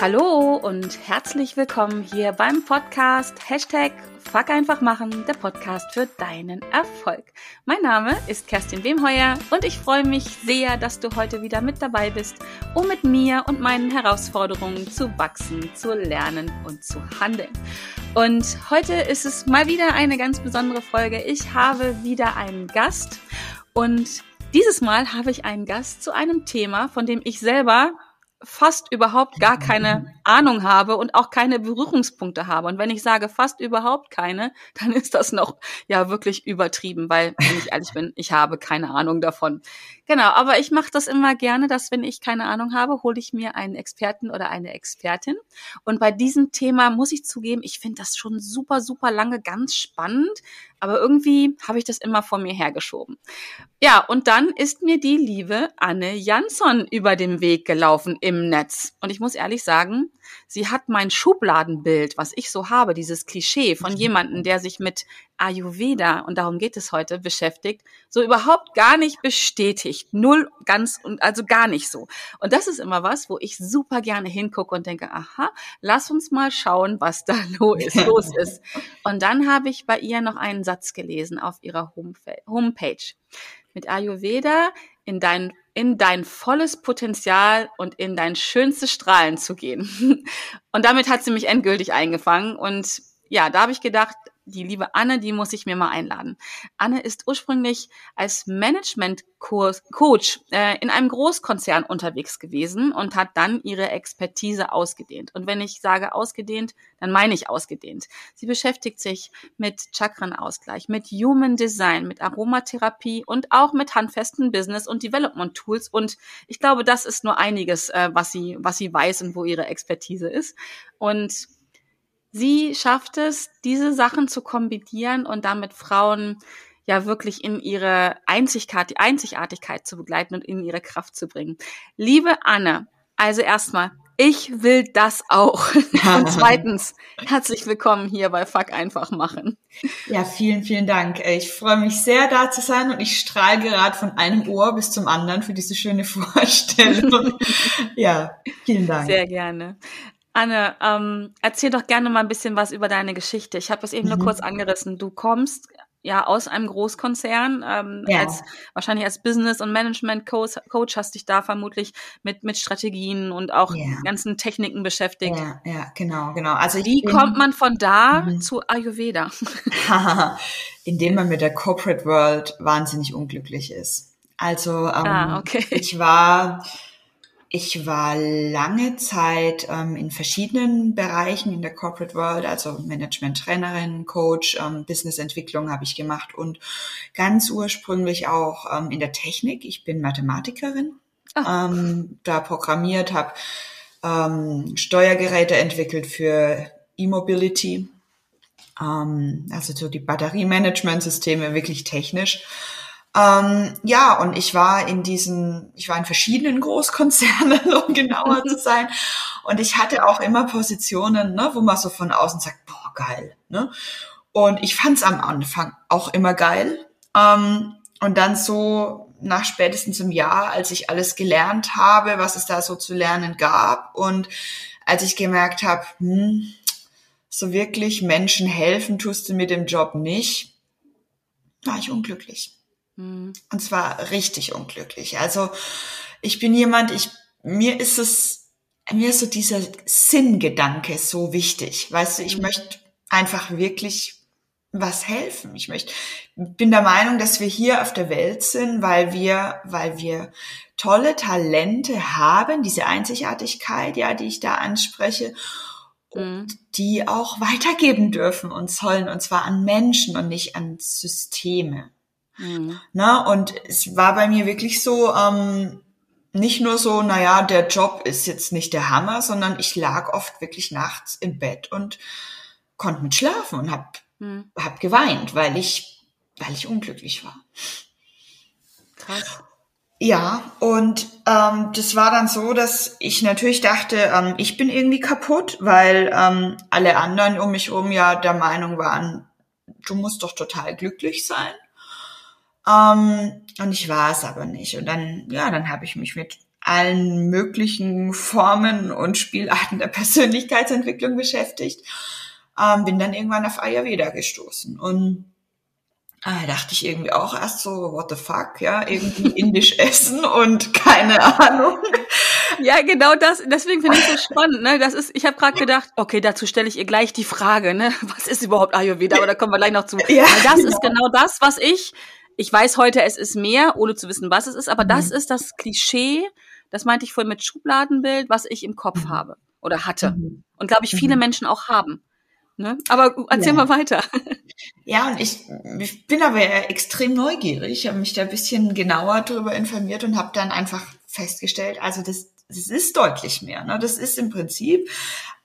Hallo und herzlich willkommen hier beim Podcast Hashtag Fuck einfach machen, der Podcast für deinen Erfolg. Mein Name ist Kerstin Wemheuer und ich freue mich sehr, dass du heute wieder mit dabei bist, um mit mir und meinen Herausforderungen zu wachsen, zu lernen und zu handeln. Und heute ist es mal wieder eine ganz besondere Folge. Ich habe wieder einen Gast und dieses Mal habe ich einen Gast zu einem Thema, von dem ich selber fast überhaupt gar keine Ahnung habe und auch keine Berührungspunkte habe. Und wenn ich sage fast überhaupt keine, dann ist das noch ja wirklich übertrieben, weil, wenn ich ehrlich bin, ich habe keine Ahnung davon. Genau, aber ich mache das immer gerne, dass wenn ich keine Ahnung habe, hole ich mir einen Experten oder eine Expertin. Und bei diesem Thema muss ich zugeben, ich finde das schon super, super lange ganz spannend, aber irgendwie habe ich das immer vor mir hergeschoben. Ja, und dann ist mir die liebe Anne Jansson über den Weg gelaufen im Netz. Und ich muss ehrlich sagen, sie hat mein Schubladenbild, was ich so habe, dieses Klischee von mhm. jemandem, der sich mit Ayurveda, und darum geht es heute, beschäftigt, so überhaupt gar nicht bestätigt. Null, ganz und also gar nicht so. Und das ist immer was, wo ich super gerne hingucke und denke, aha, lass uns mal schauen, was da los ist. Und dann habe ich bei ihr noch einen Satz gelesen auf ihrer Homepage. Mit Ayurveda in dein, in dein volles Potenzial und in dein schönstes Strahlen zu gehen. Und damit hat sie mich endgültig eingefangen. Und ja, da habe ich gedacht, die liebe Anne, die muss ich mir mal einladen. Anne ist ursprünglich als Management-Coach äh, in einem Großkonzern unterwegs gewesen und hat dann ihre Expertise ausgedehnt. Und wenn ich sage ausgedehnt, dann meine ich ausgedehnt. Sie beschäftigt sich mit Chakrenausgleich, mit Human Design, mit Aromatherapie und auch mit handfesten Business- und Development-Tools. Und ich glaube, das ist nur einiges, äh, was sie, was sie weiß und wo ihre Expertise ist. Und Sie schafft es, diese Sachen zu kombinieren und damit Frauen ja wirklich in ihre Einzigkeit, Einzigartigkeit zu begleiten und in ihre Kraft zu bringen. Liebe Anne, also erstmal, ich will das auch. Und zweitens, herzlich willkommen hier bei Fuck einfach machen. Ja, vielen, vielen Dank. Ich freue mich sehr, da zu sein und ich strahle gerade von einem Ohr bis zum anderen für diese schöne Vorstellung. ja, vielen Dank. Sehr gerne. Anne, ähm, erzähl doch gerne mal ein bisschen was über deine Geschichte. Ich habe es eben mhm. nur kurz angerissen. Du kommst ja aus einem Großkonzern, ähm, ja. als wahrscheinlich als Business- und Management-Coach Coach hast dich da vermutlich mit mit Strategien und auch ja. ganzen Techniken beschäftigt. Ja, ja, genau, genau. Also wie bin, kommt man von da mhm. zu Ayurveda? Indem man mit der Corporate World wahnsinnig unglücklich ist. Also ähm, ah, okay. ich war ich war lange Zeit ähm, in verschiedenen Bereichen in der Corporate World, also Management-Trainerin, Coach, ähm, Business-Entwicklung habe ich gemacht und ganz ursprünglich auch ähm, in der Technik. Ich bin Mathematikerin, ähm, da programmiert, habe ähm, Steuergeräte entwickelt für E-Mobility, ähm, also so die Batteriemanagementsysteme, wirklich technisch. Ähm, ja, und ich war in diesen, ich war in verschiedenen Großkonzernen, um genauer zu sein. Und ich hatte auch immer Positionen, ne, wo man so von außen sagt, boah, geil. Ne? Und ich fand es am Anfang auch immer geil. Ähm, und dann so nach spätestens einem Jahr, als ich alles gelernt habe, was es da so zu lernen gab und als ich gemerkt habe, hm, so wirklich Menschen helfen tust du mit dem Job nicht, war ich unglücklich. Mhm. Und zwar richtig unglücklich. Also ich bin jemand, ich, mir ist es, mir ist so dieser Sinngedanke so wichtig. Weißt du, ich mhm. möchte einfach wirklich was helfen. Ich möchte, bin der Meinung, dass wir hier auf der Welt sind, weil wir, weil wir tolle Talente haben, diese Einzigartigkeit, ja, die ich da anspreche, und mhm. die auch weitergeben dürfen und sollen, und zwar an Menschen und nicht an Systeme. Mhm. Na, und es war bei mir wirklich so, ähm, nicht nur so, naja, der Job ist jetzt nicht der Hammer, sondern ich lag oft wirklich nachts im Bett und konnte mit schlafen und hab, mhm. hab geweint, weil ich, weil ich unglücklich war. Krass. Ja, und ähm, das war dann so, dass ich natürlich dachte, ähm, ich bin irgendwie kaputt, weil ähm, alle anderen um mich herum ja der Meinung waren, du musst doch total glücklich sein. Ähm, und ich war es aber nicht. Und dann, ja, dann habe ich mich mit allen möglichen Formen und Spielarten der Persönlichkeitsentwicklung beschäftigt. Ähm, bin dann irgendwann auf Ayurveda gestoßen und Ah, dachte ich irgendwie auch erst so, what the fuck, ja, irgendwie indisch essen und keine Ahnung. Ja, genau das, deswegen finde ich so spannend, ne? Das ist, ich habe gerade gedacht, okay, dazu stelle ich ihr gleich die Frage, ne? Was ist überhaupt Ayurveda? Aber da kommen wir gleich noch zu. Ja, Weil das genau. ist genau das, was ich, ich weiß heute, es ist mehr, ohne zu wissen, was es ist, aber mhm. das ist das Klischee, das meinte ich vorhin mit Schubladenbild, was ich im Kopf mhm. habe oder hatte. Mhm. Und glaube ich, viele mhm. Menschen auch haben. Ne? Aber erzähl ja. mal weiter. Ja, und ich, ich bin aber extrem neugierig. Ich habe mich da ein bisschen genauer darüber informiert und habe dann einfach festgestellt, also das, das ist deutlich mehr. Ne? Das ist im Prinzip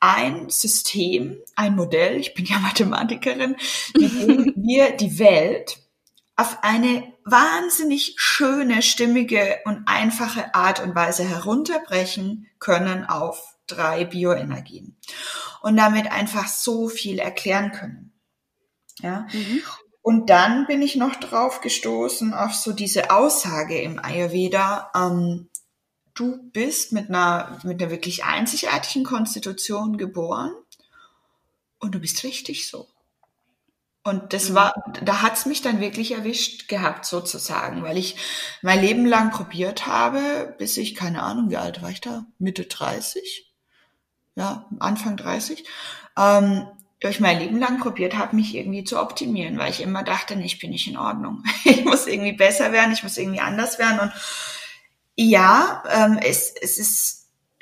ein System, ein Modell, ich bin ja Mathematikerin, mit dem wir die Welt auf eine wahnsinnig schöne, stimmige und einfache Art und Weise herunterbrechen können auf drei Bioenergien und damit einfach so viel erklären können. Ja. Mhm. Und dann bin ich noch drauf gestoßen auf so diese Aussage im Ayurveda, ähm, du bist mit einer, mit einer wirklich einzigartigen Konstitution geboren und du bist richtig so. Und das mhm. war, da hat's mich dann wirklich erwischt gehabt, sozusagen, weil ich mein Leben lang probiert habe, bis ich, keine Ahnung, wie alt war ich da? Mitte 30? ja, Anfang 30, ähm, durch mein Leben lang probiert habe, mich irgendwie zu optimieren, weil ich immer dachte, nee, ich bin nicht in Ordnung. Ich muss irgendwie besser werden, ich muss irgendwie anders werden. Und ja, ähm, es, es ist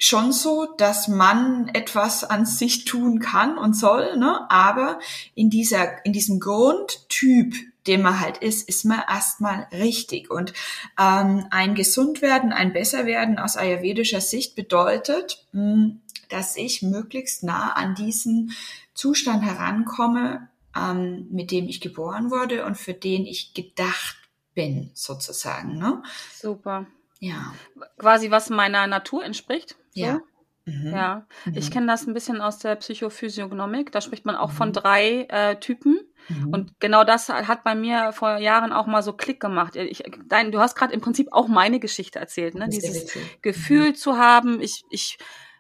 schon so, dass man etwas an sich tun kann und soll, ne? aber in dieser, in diesem Grundtyp, den man halt ist, ist man erstmal richtig. Und ähm, ein Gesundwerden, ein Besserwerden aus ayurvedischer Sicht bedeutet, mh, hm, dass ich möglichst nah an diesen Zustand herankomme, ähm, mit dem ich geboren wurde und für den ich gedacht bin, sozusagen. Ne? Super. Ja. Quasi was meiner Natur entspricht. So? Ja. Mhm. Ja, mhm. ich kenne das ein bisschen aus der Psychophysiognomik. Da spricht man auch mhm. von drei äh, Typen. Mhm. Und genau das hat bei mir vor Jahren auch mal so Klick gemacht. Ich, dein, du hast gerade im Prinzip auch meine Geschichte erzählt, ne? Dieses Gefühl mhm. zu haben, ich, ich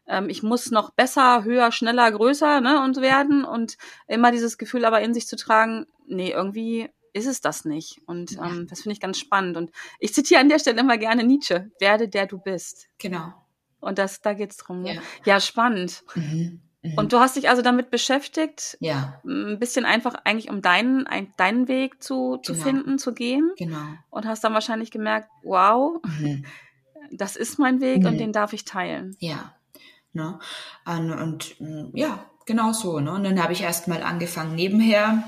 ähm, ich muss noch besser, höher, schneller, größer ne, und werden und immer dieses Gefühl aber in sich zu tragen, nee, irgendwie ist es das nicht. Und ähm, das finde ich ganz spannend. Und ich zitiere an der Stelle immer gerne Nietzsche, werde der du bist. Genau. Und das, da geht's drum. Ne? Ja. ja, spannend. Mhm. Mhm. Und du hast dich also damit beschäftigt, ja. ein bisschen einfach eigentlich um deinen, deinen Weg zu, zu genau. finden, zu gehen. Genau. Und hast dann wahrscheinlich gemerkt, wow, mhm. das ist mein Weg mhm. und den darf ich teilen. Ja, Ne? Und, und ja, genau so. Ne? Und dann habe ich erst mal angefangen, nebenher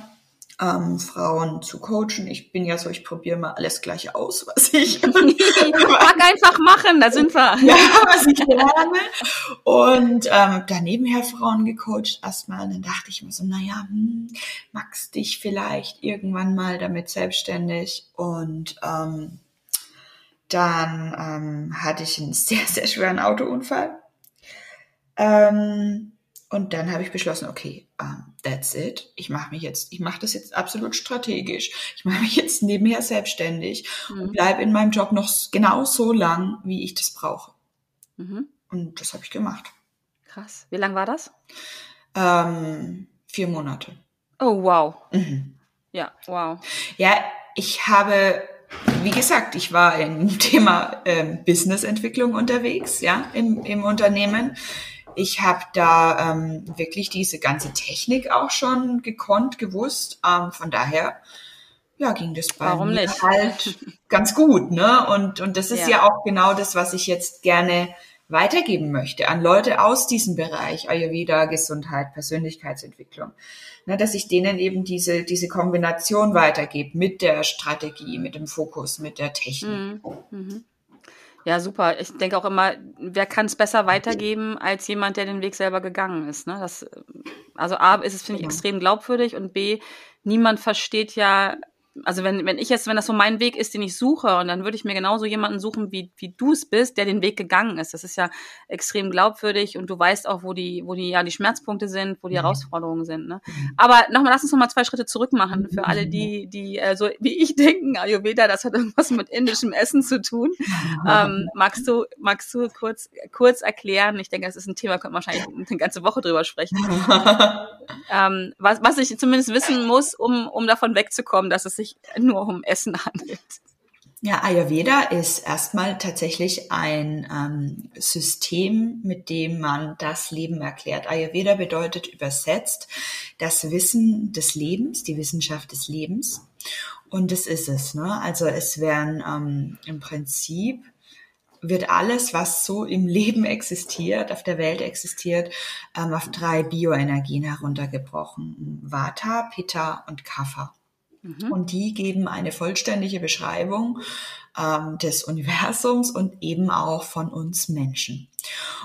ähm, Frauen zu coachen. Ich bin ja so, ich probiere mal alles gleich aus, was ich mag einfach machen, da sind wir. Ja, was ich lerne. Und ähm, da nebenher Frauen gecoacht erstmal. Und dann dachte ich mir so, naja, hm, magst dich vielleicht irgendwann mal damit selbstständig. Und ähm, dann ähm, hatte ich einen sehr, sehr schweren Autounfall ähm, und dann habe ich beschlossen, okay, um, that's it. Ich mache mich jetzt, ich mache das jetzt absolut strategisch. Ich mache mich jetzt nebenher selbstständig mhm. und bleibe in meinem Job noch genau so lang, wie ich das brauche. Mhm. Und das habe ich gemacht. Krass. Wie lang war das? Ähm, vier Monate. Oh, wow. Mhm. Ja, wow. Ja, ich habe wie gesagt, ich war im Thema ähm, Businessentwicklung unterwegs, ja, im, im Unternehmen. Ich habe da ähm, wirklich diese ganze Technik auch schon gekonnt, gewusst. Ähm, von daher ja, ging das bei Warum mir nicht? halt ganz gut. Ne? Und, und das ist ja. ja auch genau das, was ich jetzt gerne weitergeben möchte an Leute aus diesem Bereich Ayurveda, Gesundheit, Persönlichkeitsentwicklung. Ne, dass ich denen eben diese, diese Kombination weitergebe mit der Strategie, mit dem Fokus, mit der Technik. Mhm. Mhm. Ja, super. Ich denke auch immer, wer kann es besser weitergeben als jemand, der den Weg selber gegangen ist. Ne? Das, also A ist es, finde ich, genau. extrem glaubwürdig und B, niemand versteht ja also wenn, wenn ich jetzt, wenn das so mein Weg ist, den ich suche, und dann würde ich mir genauso jemanden suchen, wie, wie du es bist, der den Weg gegangen ist. Das ist ja extrem glaubwürdig und du weißt auch, wo die, wo die, ja, die Schmerzpunkte sind, wo die mhm. Herausforderungen sind. Ne? Mhm. Aber nochmal, lass uns nochmal zwei Schritte zurück machen für alle, die, die, äh, so wie ich denken, Ayurveda, das hat irgendwas mit indischem Essen zu tun. Ähm, magst du, magst du kurz, kurz erklären? Ich denke, das ist ein Thema, könnte man wahrscheinlich eine ganze Woche drüber sprechen. ähm, was, was ich zumindest wissen muss, um, um davon wegzukommen, dass es sich nur um Essen handelt. Ja, Ayurveda ist erstmal tatsächlich ein ähm, System, mit dem man das Leben erklärt. Ayurveda bedeutet übersetzt das Wissen des Lebens, die Wissenschaft des Lebens. Und das ist es. Ne? Also es werden ähm, im Prinzip wird alles, was so im Leben existiert, auf der Welt existiert, ähm, auf drei Bioenergien heruntergebrochen. Vata, Pitta und Kapha. Mhm. Und die geben eine vollständige Beschreibung ähm, des Universums und eben auch von uns Menschen.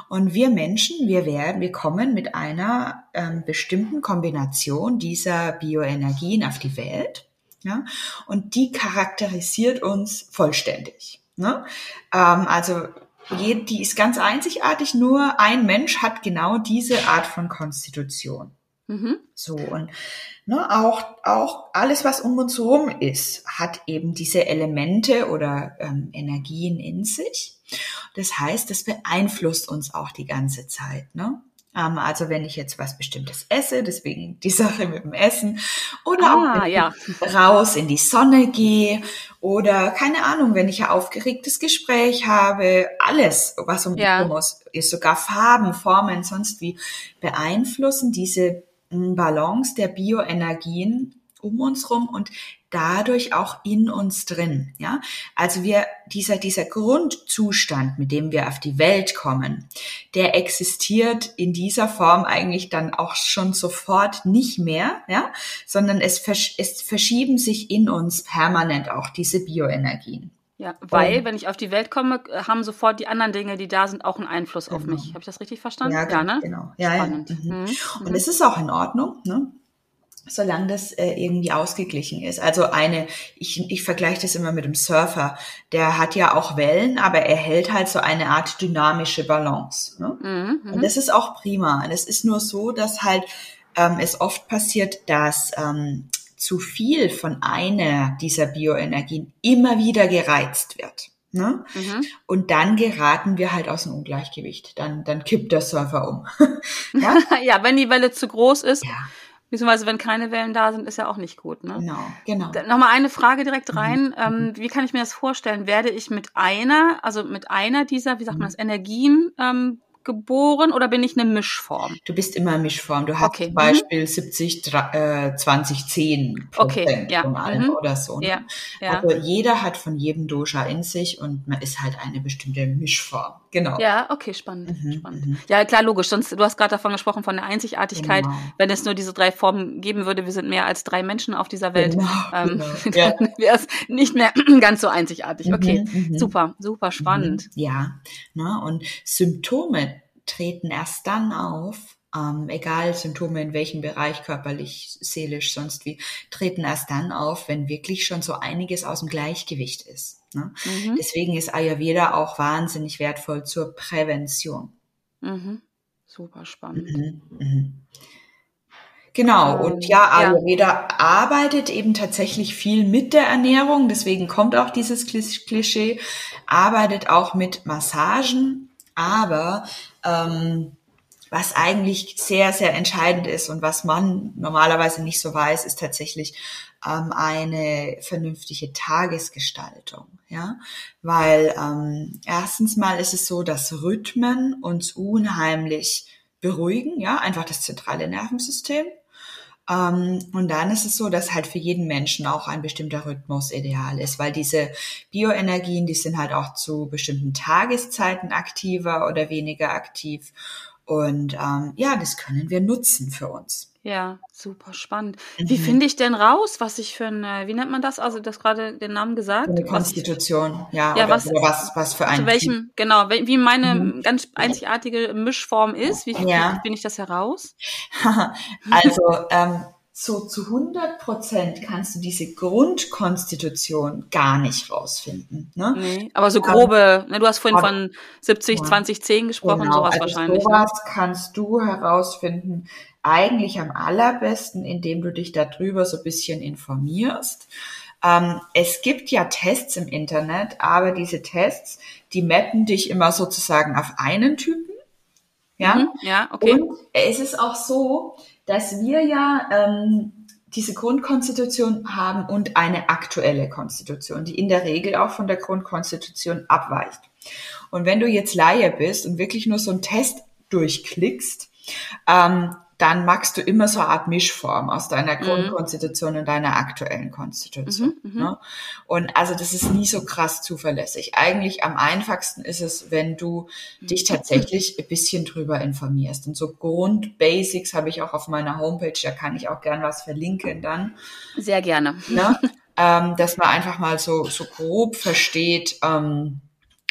Und wir Menschen, wir werden, wir kommen mit einer ähm, bestimmten Kombination dieser Bioenergien auf die Welt. Ja, und die charakterisiert uns vollständig. Ne? Ähm, also die ist ganz einzigartig, nur ein Mensch hat genau diese Art von Konstitution. Mhm. So und ne, auch auch alles, was um uns herum ist, hat eben diese Elemente oder ähm, Energien in sich. Das heißt, das beeinflusst uns auch die ganze Zeit. Ne? Ähm, also wenn ich jetzt was Bestimmtes esse, deswegen die Sache mit dem Essen, oder ah, auch ja. raus in die Sonne gehe, oder keine Ahnung, wenn ich ein aufgeregtes Gespräch habe, alles, was um ja. muss, ist sogar Farben, Formen, sonst wie, beeinflussen diese Balance der Bioenergien um uns rum und dadurch auch in uns drin. Ja, also wir dieser dieser Grundzustand, mit dem wir auf die Welt kommen, der existiert in dieser Form eigentlich dann auch schon sofort nicht mehr, ja, sondern es, versch es verschieben sich in uns permanent auch diese Bioenergien. Ja, weil, um, wenn ich auf die Welt komme, haben sofort die anderen Dinge, die da sind, auch einen Einfluss genau. auf mich. Habe ich das richtig verstanden? Ja, ja ne? genau. Ja, Spannend. Ja. Mhm. Mhm. Und es ist auch in Ordnung, ne? solange das äh, irgendwie ausgeglichen ist. Also eine, ich, ich vergleiche das immer mit dem Surfer, der hat ja auch Wellen, aber er hält halt so eine Art dynamische Balance. Ne? Mhm. Und das ist auch prima. Es ist nur so, dass halt ähm, es oft passiert, dass ähm, zu viel von einer dieser Bioenergien immer wieder gereizt wird. Ne? Mhm. Und dann geraten wir halt aus dem Ungleichgewicht. Dann, dann kippt der Surfer um. ja? ja, wenn die Welle zu groß ist. Ja. Beziehungsweise, wenn keine Wellen da sind, ist ja auch nicht gut. Ne? Genau, genau. Nochmal eine Frage direkt mhm. rein. Mhm. Ähm, wie kann ich mir das vorstellen? Werde ich mit einer, also mit einer dieser, wie sagt man das, Energien ähm, geboren oder bin ich eine Mischform? Du bist immer Mischform. Du hast okay. zum Beispiel mhm. 70, äh, 20, 10 Prozent okay. ja. von allem mhm. oder so. Ne? Ja. Ja. Also jeder hat von jedem Dosha in sich und man ist halt eine bestimmte Mischform. Genau. Ja, okay, spannend. Mhm. spannend. Mhm. Ja, klar, logisch. Sonst, du hast gerade davon gesprochen, von der Einzigartigkeit. Genau. Wenn es nur diese drei Formen geben würde, wir sind mehr als drei Menschen auf dieser Welt, genau, ähm, genau. Dann wäre es nicht mehr ganz so einzigartig. Mhm, okay, mhm, super, super spannend. Ja, ne? und Symptome treten erst dann auf, ähm, egal Symptome in welchem Bereich, körperlich, seelisch, sonst wie, treten erst dann auf, wenn wirklich schon so einiges aus dem Gleichgewicht ist. Ne? Mhm. Deswegen ist Ayurveda auch wahnsinnig wertvoll zur Prävention. Mhm. Super spannend. Mhm. mhm. Genau, ähm, und ja, Ayurveda ja. arbeitet eben tatsächlich viel mit der Ernährung, deswegen kommt auch dieses Klischee, arbeitet auch mit Massagen, aber ähm, was eigentlich sehr, sehr entscheidend ist und was man normalerweise nicht so weiß, ist tatsächlich ähm, eine vernünftige Tagesgestaltung. Ja, weil ähm, erstens mal ist es so, dass Rhythmen uns unheimlich beruhigen, ja, einfach das zentrale Nervensystem. Ähm, und dann ist es so, dass halt für jeden Menschen auch ein bestimmter Rhythmus ideal ist, weil diese Bioenergien, die sind halt auch zu bestimmten Tageszeiten aktiver oder weniger aktiv. Und ähm, ja, das können wir nutzen für uns. Ja, super spannend. Mhm. Wie finde ich denn raus, was ich für eine, wie nennt man das? Also, das gerade den Namen gesagt? Eine Konstitution, ich, ja, ja oder, was, oder was, was für ein. Zu welchem, genau, wie meine mhm. ganz einzigartige Mischform ist, wie, ja. finde ich das heraus? also, ähm, so zu 100 Prozent kannst du diese Grundkonstitution gar nicht rausfinden. Ne? Nee, aber so grobe, ähm, ne, du hast vorhin von 70, ja, 20, 10 gesprochen, genau, sowas also wahrscheinlich. Ne? Sowas ne? kannst du herausfinden, eigentlich am allerbesten, indem du dich darüber so ein bisschen informierst. Ähm, es gibt ja Tests im Internet, aber diese Tests, die mappen dich immer sozusagen auf einen Typen. Ja, mhm, ja, okay. Und es ist auch so, dass wir ja ähm, diese Grundkonstitution haben und eine aktuelle Konstitution, die in der Regel auch von der Grundkonstitution abweicht. Und wenn du jetzt Laie bist und wirklich nur so einen Test durchklickst, ähm, dann magst du immer so eine Art Mischform aus deiner mhm. Grundkonstitution und deiner aktuellen Konstitution. Mhm, mhm, ne? Und also das ist nie so krass zuverlässig. Eigentlich am einfachsten ist es, wenn du dich tatsächlich ein bisschen drüber informierst. Und so Grundbasics habe ich auch auf meiner Homepage, da kann ich auch gern was verlinken dann. Sehr gerne. Ne? Ähm, dass man einfach mal so, so grob versteht, ähm,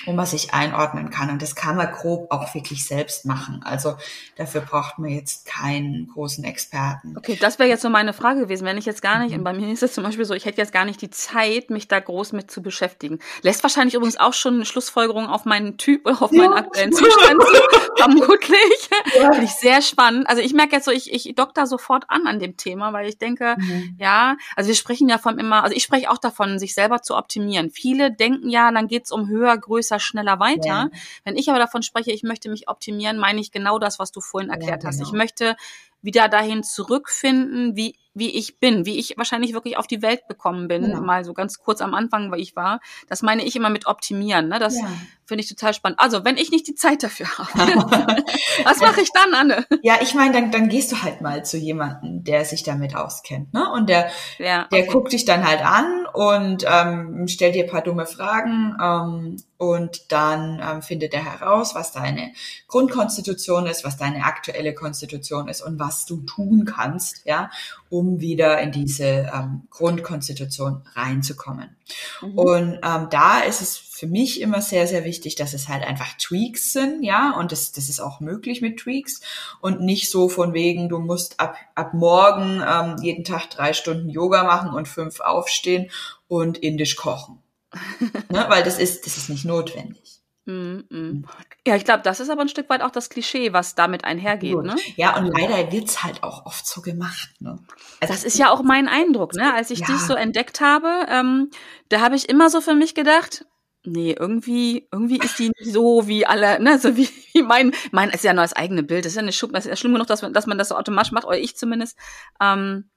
wo man sich einordnen kann. Und das kann man grob auch wirklich selbst machen. Also dafür braucht man jetzt keinen großen Experten. Okay, das wäre jetzt so meine Frage gewesen. Wenn ich jetzt gar nicht, mhm. und bei mir ist es zum Beispiel so, ich hätte jetzt gar nicht die Zeit, mich da groß mit zu beschäftigen. Lässt wahrscheinlich übrigens auch schon eine Schlussfolgerung auf meinen Typ oder auf meinen aktuellen Zustand vermutlich. Ja. Finde ich sehr spannend. Also ich merke jetzt so, ich, ich dock da sofort an an dem Thema, weil ich denke, mhm. ja, also wir sprechen ja von immer, also ich spreche auch davon, sich selber zu optimieren. Viele denken ja, dann geht's um höher, größer, schneller weiter. Ja. Wenn ich aber davon spreche, ich möchte mich optimieren, meine ich genau das, was du vorhin erklärt ja, genau. hast. Ich möchte wieder dahin zurückfinden, wie wie ich bin, wie ich wahrscheinlich wirklich auf die Welt gekommen bin, genau. mal so ganz kurz am Anfang, weil ich war. Das meine ich immer mit optimieren. Ne? Das ja. finde ich total spannend. Also, wenn ich nicht die Zeit dafür habe, was mache ich dann, Anne? Ja, ich meine, dann, dann gehst du halt mal zu jemandem, der sich damit auskennt. Ne? Und der, ja, okay. der guckt dich dann halt an und ähm, stellt dir ein paar dumme Fragen ähm, und dann ähm, findet er heraus, was deine Grundkonstitution ist, was deine aktuelle Konstitution ist und was du tun kannst, ja, um wieder in diese ähm, Grundkonstitution reinzukommen. Mhm. Und ähm, da ist es für mich immer sehr, sehr wichtig, dass es halt einfach Tweaks sind, ja, und das, das ist auch möglich mit Tweaks und nicht so von wegen, du musst ab, ab morgen ähm, jeden Tag drei Stunden Yoga machen und fünf aufstehen und indisch kochen. ne? Weil das ist, das ist nicht notwendig. Mm, mm. Ja, ich glaube, das ist aber ein Stück weit auch das Klischee, was damit einhergeht. Ne? Ja, und leider wird's halt auch oft so gemacht. Ne? Also, das ist ja auch mein Eindruck, ne? Als ich ja. dich so entdeckt habe, ähm, da habe ich immer so für mich gedacht, nee, irgendwie, irgendwie ist die nicht so wie alle, ne, so wie, wie mein, mein ist ja nur das eigene Bild, das ist ja nicht schlimm, das ist ja schlimm genug, dass man, dass man das so automatisch macht, oder ich zumindest. Ähm,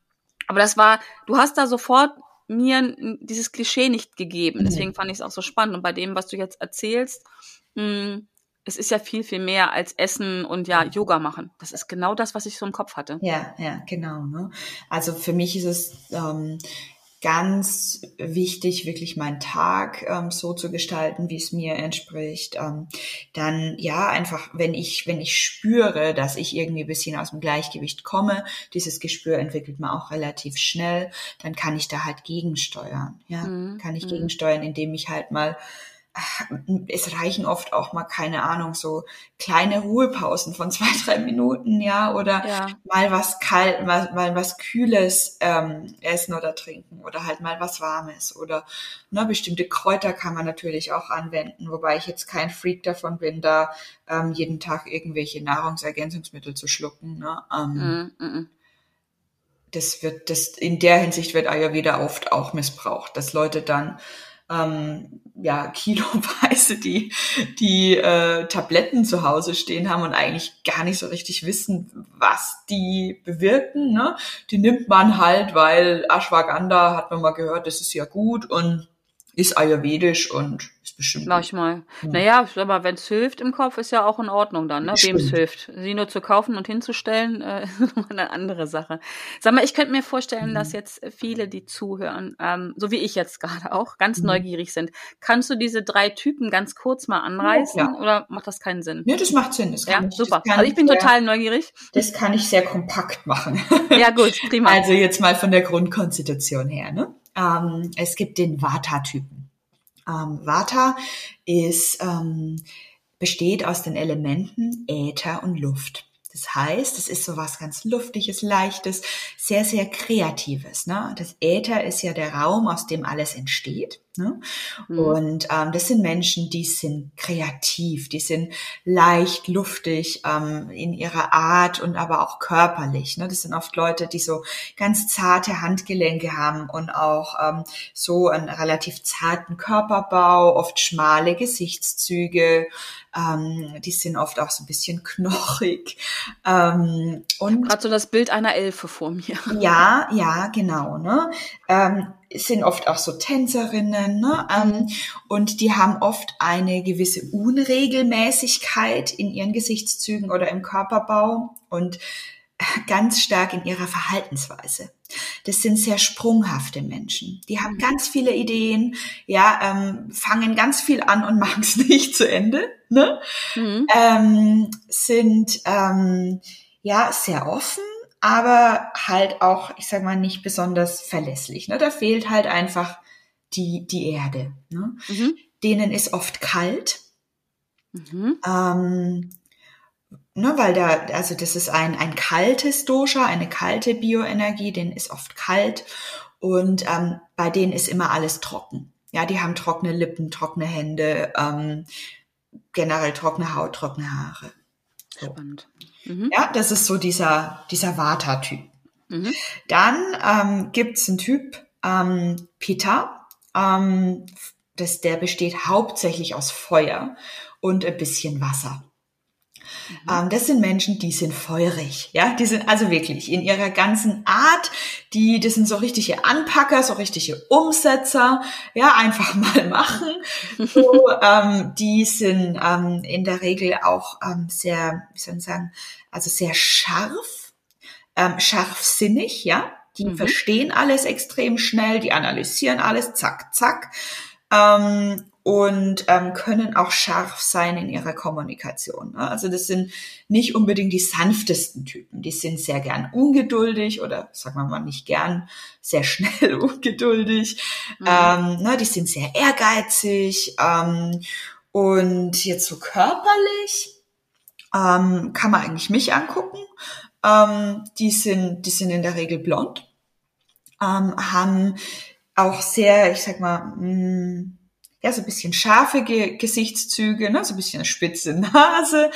aber das war, du hast da sofort mir dieses Klischee nicht gegeben. Mhm. Deswegen fand ich es auch so spannend. Und bei dem, was du jetzt erzählst, mh, hm, es ist ja viel, viel mehr als Essen und ja, Yoga machen. Das ist genau das, was ich so im Kopf hatte. Ja, ja, genau. Ne? Also für mich ist es ähm, ganz wichtig, wirklich meinen Tag ähm, so zu gestalten, wie es mir entspricht. Ähm, dann ja, einfach, wenn ich, wenn ich spüre, dass ich irgendwie ein bisschen aus dem Gleichgewicht komme, dieses Gespür entwickelt man auch relativ schnell, dann kann ich da halt gegensteuern. Ja, mhm. kann ich mhm. gegensteuern, indem ich halt mal es reichen oft auch mal, keine Ahnung, so kleine Ruhepausen von zwei, drei Minuten, ja, oder ja. mal was kalt, mal, mal was Kühles ähm, essen oder trinken oder halt mal was Warmes oder ne, bestimmte Kräuter kann man natürlich auch anwenden, wobei ich jetzt kein Freak davon bin, da ähm, jeden Tag irgendwelche Nahrungsergänzungsmittel zu schlucken. Ne? Ähm, mm, mm, mm. Das wird, das in der Hinsicht wird Ayurveda oft auch missbraucht, dass Leute dann ähm, ja, kiloweise die, die äh, Tabletten zu Hause stehen haben und eigentlich gar nicht so richtig wissen, was die bewirken. Ne? Die nimmt man halt, weil Ashwagandha hat man mal gehört, das ist ja gut und ist ayurvedisch und ist bestimmt. Manchmal. Ja. Naja, aber wenn es hilft im Kopf, ist ja auch in Ordnung dann, ne? Wem es hilft. Sie nur zu kaufen und hinzustellen, äh, ist eine andere Sache. Sag mal, ich könnte mir vorstellen, mhm. dass jetzt viele, die zuhören, ähm, so wie ich jetzt gerade auch, ganz mhm. neugierig sind. Kannst du diese drei Typen ganz kurz mal anreißen ja. oder macht das keinen Sinn? Nee, das macht Sinn. Das ja, ich, super. also ich bin sehr, total neugierig. Das kann ich sehr kompakt machen. Ja, gut, prima. Also jetzt mal von der Grundkonstitution her, ne? Ähm, es gibt den Vata-Typen. Ähm, Vata ist, ähm, besteht aus den Elementen Äther und Luft. Das heißt, es ist so was ganz Luftiges, Leichtes, sehr, sehr Kreatives. Ne? Das Äther ist ja der Raum, aus dem alles entsteht. Ne? Mhm. Und ähm, das sind Menschen, die sind kreativ, die sind leicht, luftig ähm, in ihrer Art und aber auch körperlich. Ne? Das sind oft Leute, die so ganz zarte Handgelenke haben und auch ähm, so einen relativ zarten Körperbau, oft schmale Gesichtszüge, ähm, die sind oft auch so ein bisschen knochig. Ähm, und gerade so das Bild einer Elfe vor mir. Ja, ja, genau. Ne? Ähm, sind oft auch so Tänzerinnen ne? Ähm, mhm. und die haben oft eine gewisse Unregelmäßigkeit in ihren Gesichtszügen oder im Körperbau und ganz stark in ihrer Verhaltensweise. Das sind sehr sprunghafte Menschen. Die haben mhm. ganz viele Ideen, ja, ähm, fangen ganz viel an und machen es nicht zu Ende. Ne? Mhm. Ähm, sind ähm, ja sehr offen, aber halt auch, ich sag mal, nicht besonders verlässlich. Ne? Da fehlt halt einfach die die Erde. Ne? Mhm. Denen ist oft kalt. Mhm. Ähm, ne, weil da, also das ist ein, ein kaltes Dosha, eine kalte Bioenergie, denen ist oft kalt und ähm, bei denen ist immer alles trocken. Ja, die haben trockene Lippen, trockene Hände, ähm, generell trockene Haut, trockene Haare. So. Spannend. Mhm. Ja, das ist so dieser, dieser Vata-Typ. Mhm. Dann ähm, gibt einen Typ, ähm, Pitta, ähm, das, der besteht hauptsächlich aus Feuer und ein bisschen Wasser. Mhm. Ähm, das sind Menschen, die sind feurig, ja, die sind also wirklich in ihrer ganzen Art, die, das sind so richtige Anpacker, so richtige Umsetzer, ja, einfach mal machen. So, ähm, die sind ähm, in der Regel auch ähm, sehr, wie soll ich sagen, also sehr scharf, ähm, scharfsinnig, ja. Die mhm. verstehen alles extrem schnell, die analysieren alles, zack, zack. Ähm, und ähm, können auch scharf sein in ihrer Kommunikation. Ne? Also das sind nicht unbedingt die sanftesten Typen. Die sind sehr gern ungeduldig oder sagen wir mal nicht gern, sehr schnell ungeduldig. Mhm. Ähm, ne? Die sind sehr ehrgeizig ähm, und jetzt so körperlich ähm, kann man eigentlich mich angucken. Ähm, die sind, die sind in der Regel blond, ähm, haben auch sehr, ich sag mal, mh, mm, ja, so ein bisschen scharfe Ge Gesichtszüge, ne, so ein bisschen spitze Nase.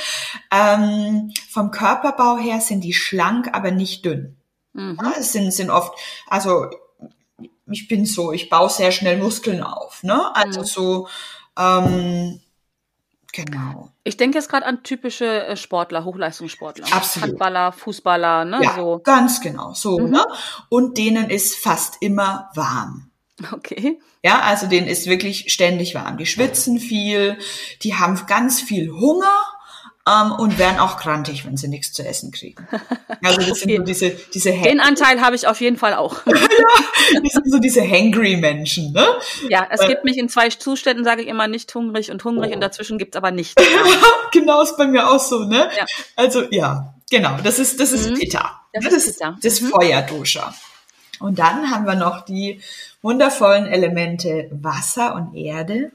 Ähm, vom Körperbau her sind die schlank, aber nicht dünn. Mhm. Ja, es sind, sind oft, also ich bin so, ich baue sehr schnell Muskeln auf, ne? Also mhm. so, ähm, genau. Ich denke jetzt gerade an typische äh, Sportler, Hochleistungssportler. Absolut. Handballer, Fußballer, ne? Ja, so. ganz genau, so, mhm. ne? Und denen ist fast immer warm. Okay. Ja, also denen ist wirklich ständig warm. Die schwitzen viel, die haben ganz viel Hunger ähm, und werden auch krantig, wenn sie nichts zu essen kriegen. Also das okay. sind so diese, diese Den Anteil habe ich auf jeden Fall auch. ja, das sind so diese hangry Menschen, ne? Ja, es gibt mich in zwei Zuständen, sage ich immer, nicht hungrig und hungrig oh. und dazwischen gibt's aber nichts. genau, ist bei mir auch so, ne? Ja. Also ja, genau, das ist, das ist mhm. Pitta. Das, das ist Pitta. Das mhm. Feuerdosha. Und dann haben wir noch die wundervollen Elemente Wasser und Erde,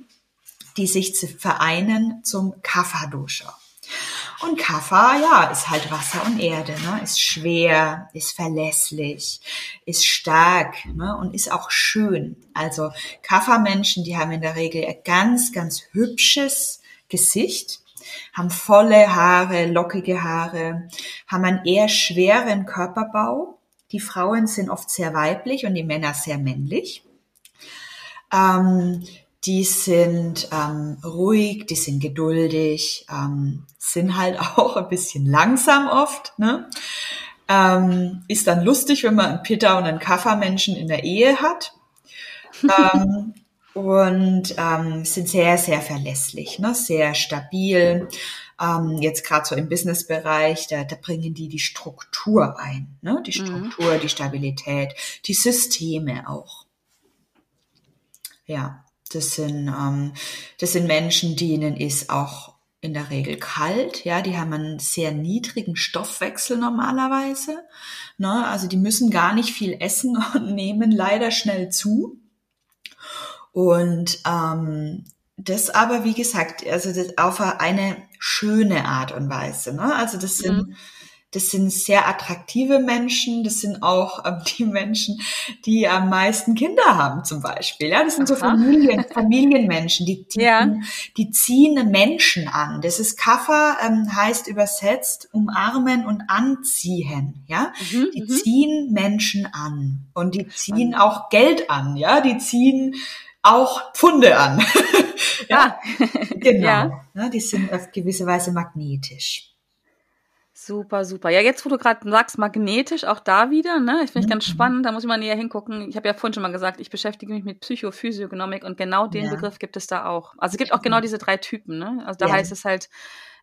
die sich vereinen zum Kapha-Dosha. Und Kapha, ja, ist halt Wasser und Erde, ne? ist schwer, ist verlässlich, ist stark ne? und ist auch schön. Also Kapha-Menschen, die haben in der Regel ein ganz, ganz hübsches Gesicht, haben volle Haare, lockige Haare, haben einen eher schweren Körperbau die Frauen sind oft sehr weiblich und die Männer sehr männlich. Ähm, die sind ähm, ruhig, die sind geduldig, ähm, sind halt auch ein bisschen langsam oft. Ne? Ähm, ist dann lustig, wenn man einen Pitta und einen Kaffermenschen in der Ehe hat. ähm, und ähm, sind sehr, sehr verlässlich, ne? sehr stabil ähm, jetzt gerade so im Businessbereich, da, da bringen die die Struktur ein, ne? die mhm. Struktur, mhm. die Stabilität, die Systeme auch. Ja, das sind, ähm, das sind Menschen, denen ist auch in der Regel kalt, ja, die haben einen sehr niedrigen Stoffwechsel normalerweise, ne, also die müssen gar nicht viel essen und nehmen leider schnell zu. Und ähm, das aber, wie gesagt, also das auf eine schöne Art und Weise. Ne? Also das sind, mhm. das sind sehr attraktive Menschen, das sind auch ähm, die Menschen, die am meisten Kinder haben zum Beispiel. Ja, das sind so Familien, Familienmenschen, die ziehen, ja. die ziehen Menschen an. Das ist Kaffer, ähm, heißt übersetzt umarmen und anziehen. Ja, mhm, die mhm. ziehen Menschen an und die ziehen auch Geld an. Ja, die ziehen auch Pfunde an. ja, ah. genau. Ja. ja. die sind auf gewisse Weise magnetisch. Super, super. Ja, jetzt, wo du gerade sagst, magnetisch, auch da wieder, ne? Ich finde mhm. ganz spannend, da muss ich mal näher hingucken. Ich habe ja vorhin schon mal gesagt, ich beschäftige mich mit Psychophysiognomik und genau den ja. Begriff gibt es da auch. Also es gibt auch genau diese drei Typen, ne? Also da heißt es halt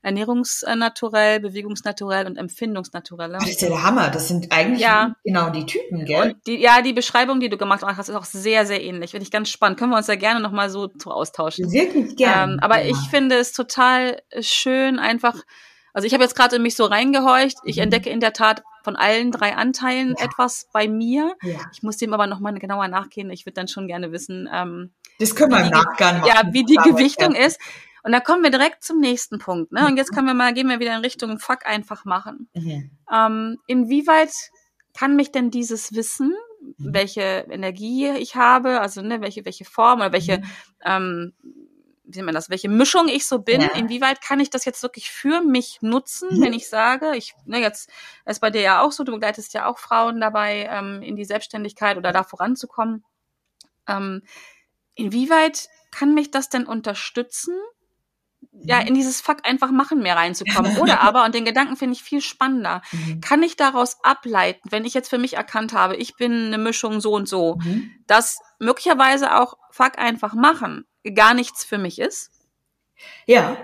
ernährungsnaturell, bewegungsnaturell und empfindungsnaturell. Das ist ja der Hammer. Das sind eigentlich ja. genau die Typen, gell? Die, ja, die Beschreibung, die du gemacht hast, ist auch sehr, sehr ähnlich. Finde ich ganz spannend. Können wir uns ja gerne nochmal so, so austauschen. Wirklich gerne. Ähm, aber ja. ich finde es total schön, einfach also ich habe jetzt gerade in mich so reingehorcht. Ich mhm. entdecke in der Tat von allen drei Anteilen ja. etwas bei mir. Ja. Ich muss dem aber nochmal genauer nachgehen. Ich würde dann schon gerne wissen, ähm, das können wir im Nachgang machen. Ja, wie die Gewichtung ist. Und da kommen wir direkt zum nächsten Punkt. Ne? Und jetzt können wir mal, gehen wir wieder in Richtung Fuck einfach machen. Mhm. Ähm, inwieweit kann mich denn dieses Wissen, mhm. welche Energie ich habe, also ne, welche, welche Form oder welche mhm. ähm, wie nennt man das, welche Mischung ich so bin, ja. inwieweit kann ich das jetzt wirklich für mich nutzen, mhm. wenn ich sage, ich, ne, jetzt ist bei dir ja auch so, du begleitest ja auch Frauen dabei, ähm, in die Selbstständigkeit oder da voranzukommen. Ähm, inwieweit kann mich das denn unterstützen, ja, mhm. in dieses Fuck einfach machen mehr reinzukommen. Oder aber, und den Gedanken finde ich viel spannender, mhm. kann ich daraus ableiten, wenn ich jetzt für mich erkannt habe, ich bin eine Mischung so und so, mhm. dass möglicherweise auch Fuck einfach machen gar nichts für mich ist. Ja.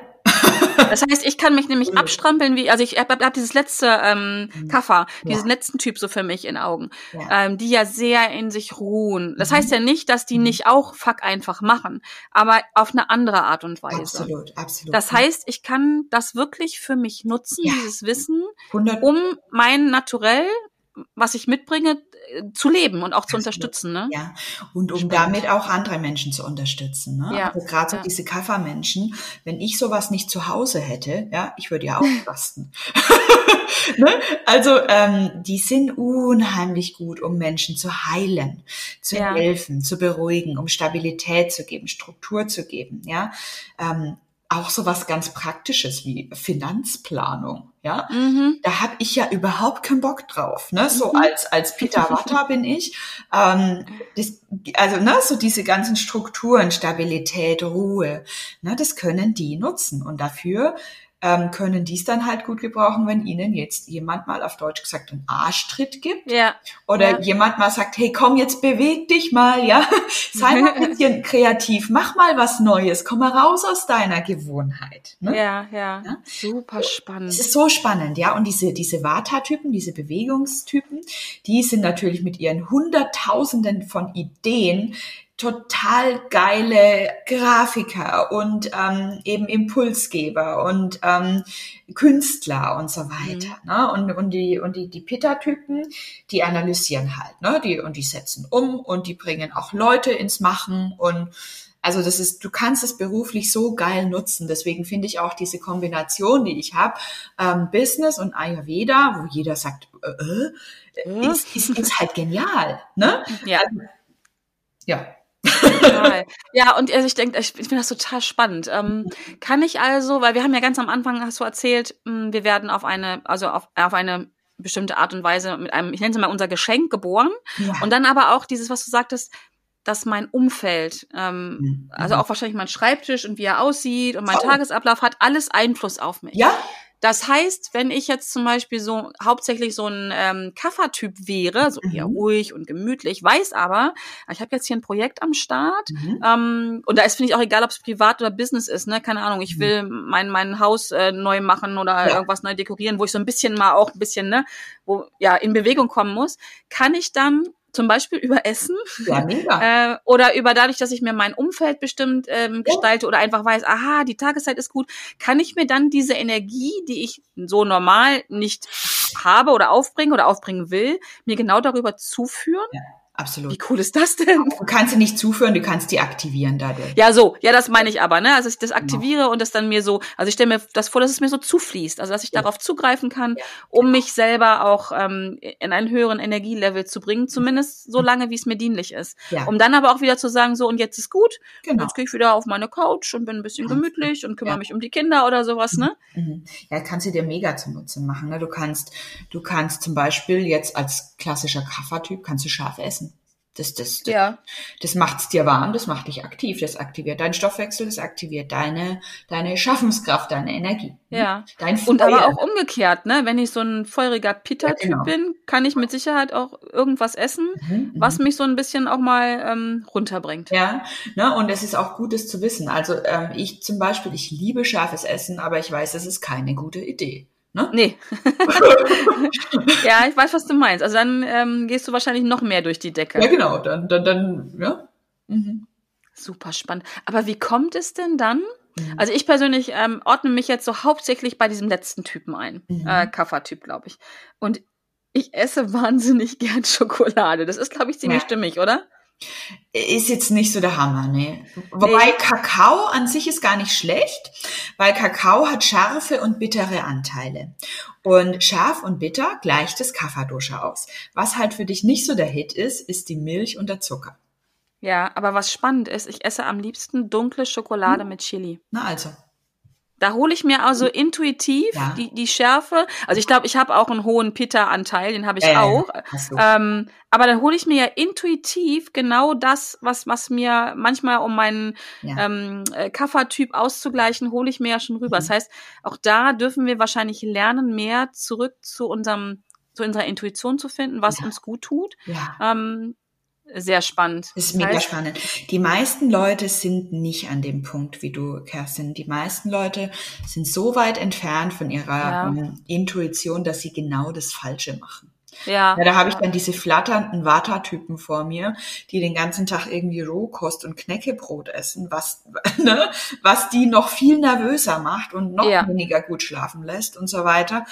das heißt, ich kann mich nämlich abstrampeln, wie, also ich habe hab dieses letzte ähm, mhm. Kaffer, ja. diesen letzten Typ so für mich in Augen, ja. Ähm, die ja sehr in sich ruhen. Das mhm. heißt ja nicht, dass die mhm. nicht auch Fuck einfach machen, aber auf eine andere Art und Weise. Absolut, absolut. Das heißt, ich kann das wirklich für mich nutzen, ja. dieses Wissen, 100. um mein Naturell was ich mitbringe, zu leben und auch zu unterstützen. Ne? Ja, und um Spannend. damit auch andere Menschen zu unterstützen. Ne? Ja. Also gerade so ja. diese Kaffermenschen, wenn ich sowas nicht zu Hause hätte, ja, ich würde ja auch fasten. ne? Also ähm, die sind unheimlich gut, um Menschen zu heilen, zu ja. helfen, zu beruhigen, um Stabilität zu geben, Struktur zu geben. Ja, ähm, auch so was ganz Praktisches wie Finanzplanung. Ja, mhm. da habe ich ja überhaupt keinen Bock drauf. Ne? So mhm. als als Peter Watter bin ich. Ähm, das, also ne, so diese ganzen Strukturen, Stabilität, Ruhe, ne, das können die nutzen und dafür ähm, können dies dann halt gut gebrauchen, wenn ihnen jetzt jemand mal auf Deutsch gesagt einen Arschtritt gibt. Ja. Oder ja. jemand mal sagt, hey, komm, jetzt beweg dich mal, ja. Sei mal ein bisschen kreativ, mach mal was Neues, komm mal raus aus deiner Gewohnheit. Ne? Ja, ja, ja. Super spannend. Es ist so spannend, ja. Und diese, diese Vata-Typen, diese Bewegungstypen, die sind natürlich mit ihren Hunderttausenden von Ideen total geile Grafiker und ähm, eben Impulsgeber und ähm, Künstler und so weiter. Mhm. Ne? Und, und die, und die, die Pitta-Typen, die analysieren halt, ne? Die, und die setzen um und die bringen auch Leute ins Machen und also das ist, du kannst es beruflich so geil nutzen. Deswegen finde ich auch diese Kombination, die ich habe, ähm, Business und Ayurveda, wo jeder sagt, äh, äh, ist, ist, ist halt genial. Ne? Ja. Also, ja, Total. Ja, und also ich denke, ich, ich finde das total spannend. Ähm, kann ich also, weil wir haben ja ganz am Anfang, hast du erzählt, hm, wir werden auf eine, also auf, auf eine bestimmte Art und Weise mit einem, ich nenne es mal unser Geschenk geboren. Ja. Und dann aber auch dieses, was du sagtest, dass mein Umfeld, ähm, mhm. also auch wahrscheinlich mein Schreibtisch und wie er aussieht und mein oh. Tagesablauf hat alles Einfluss auf mich. Ja, das heißt, wenn ich jetzt zum Beispiel so hauptsächlich so ein ähm, Kaffertyp wäre, so eher mhm. ruhig und gemütlich, weiß aber, ich habe jetzt hier ein Projekt am Start mhm. ähm, und da ist finde ich auch egal, ob es privat oder Business ist, ne, keine Ahnung, ich mhm. will mein mein Haus äh, neu machen oder ja. irgendwas neu dekorieren, wo ich so ein bisschen mal auch ein bisschen ne, wo ja in Bewegung kommen muss, kann ich dann zum Beispiel über Essen ja, mega. äh, oder über dadurch, dass ich mir mein Umfeld bestimmt ähm, gestalte ja. oder einfach weiß, aha, die Tageszeit ist gut, kann ich mir dann diese Energie, die ich so normal nicht habe oder aufbringen oder aufbringen will, mir genau darüber zuführen. Ja. Absolut. Wie cool ist das denn? Du kannst sie nicht zuführen, du kannst die aktivieren dadurch. Ja, so. Ja, das meine ich aber, ne? Also ich das genau. aktiviere genau. und das dann mir so, also ich stelle mir das vor, dass es mir so zufließt, also dass ich ja. darauf zugreifen kann, ja, um genau. mich selber auch ähm, in einen höheren Energielevel zu bringen, zumindest so lange, wie es mir dienlich ist. Ja. Um dann aber auch wieder zu sagen, so und jetzt ist gut, genau. jetzt gehe ich wieder auf meine Couch und bin ein bisschen gemütlich und kümmere mich um die Kinder oder sowas, ne? Mhm. mhm. Ja, kannst du dir mega zunutze machen. Ne? Du kannst, du kannst zum Beispiel jetzt als klassischer Kaffertyp kannst du scharf essen. Das, das, das, ja. das macht's dir warm, das macht dich aktiv, das aktiviert deinen Stoffwechsel, das aktiviert deine, deine Schaffenskraft, deine Energie. Ja. Dein Und aber auch umgekehrt, ne? Wenn ich so ein feuriger Pitta-Typ ja, genau. bin, kann ich mit Sicherheit auch irgendwas essen, mhm, mhm, was mich so ein bisschen auch mal ähm, runterbringt. Ja, ne? Und es ist auch Gutes zu wissen. Also ähm, ich zum Beispiel, ich liebe scharfes Essen, aber ich weiß, es ist keine gute Idee. Ne? Nee. ja, ich weiß, was du meinst. Also dann ähm, gehst du wahrscheinlich noch mehr durch die Decke. Ja, genau. Dann, dann, dann, ja. Mhm. Super spannend. Aber wie kommt es denn dann? Mhm. Also ich persönlich ähm, ordne mich jetzt so hauptsächlich bei diesem letzten Typen ein. Mhm. Äh, Kaffertyp, glaube ich. Und ich esse wahnsinnig gern Schokolade. Das ist, glaube ich, ziemlich ja. stimmig, oder? Ist jetzt nicht so der Hammer, ne? Wobei nee. Kakao an sich ist gar nicht schlecht, weil Kakao hat scharfe und bittere Anteile. Und scharf und bitter gleicht das Kafferdosha aus. Was halt für dich nicht so der Hit ist, ist die Milch und der Zucker. Ja, aber was spannend ist, ich esse am liebsten dunkle Schokolade hm. mit Chili. Na also. Da hole ich mir also intuitiv ja. die, die Schärfe. Also ich glaube, ich habe auch einen hohen Pitta-Anteil, den habe ich äh, auch. Ähm, aber dann hole ich mir ja intuitiv genau das, was, was mir manchmal, um meinen ja. ähm, äh, Kaffertyp auszugleichen, hole ich mir ja schon rüber. Mhm. Das heißt, auch da dürfen wir wahrscheinlich lernen, mehr zurück zu unserem zu unserer Intuition zu finden, was ja. uns gut tut. Ja. Ähm, sehr spannend. Das ist mega heißt, spannend. Die meisten Leute sind nicht an dem Punkt wie du, Kerstin. Die meisten Leute sind so weit entfernt von ihrer ja. um, Intuition, dass sie genau das Falsche machen. Ja. ja da habe ich dann diese flatternden Vata-Typen vor mir, die den ganzen Tag irgendwie Rohkost und Knäckebrot essen, was, ne, was die noch viel nervöser macht und noch ja. weniger gut schlafen lässt und so weiter.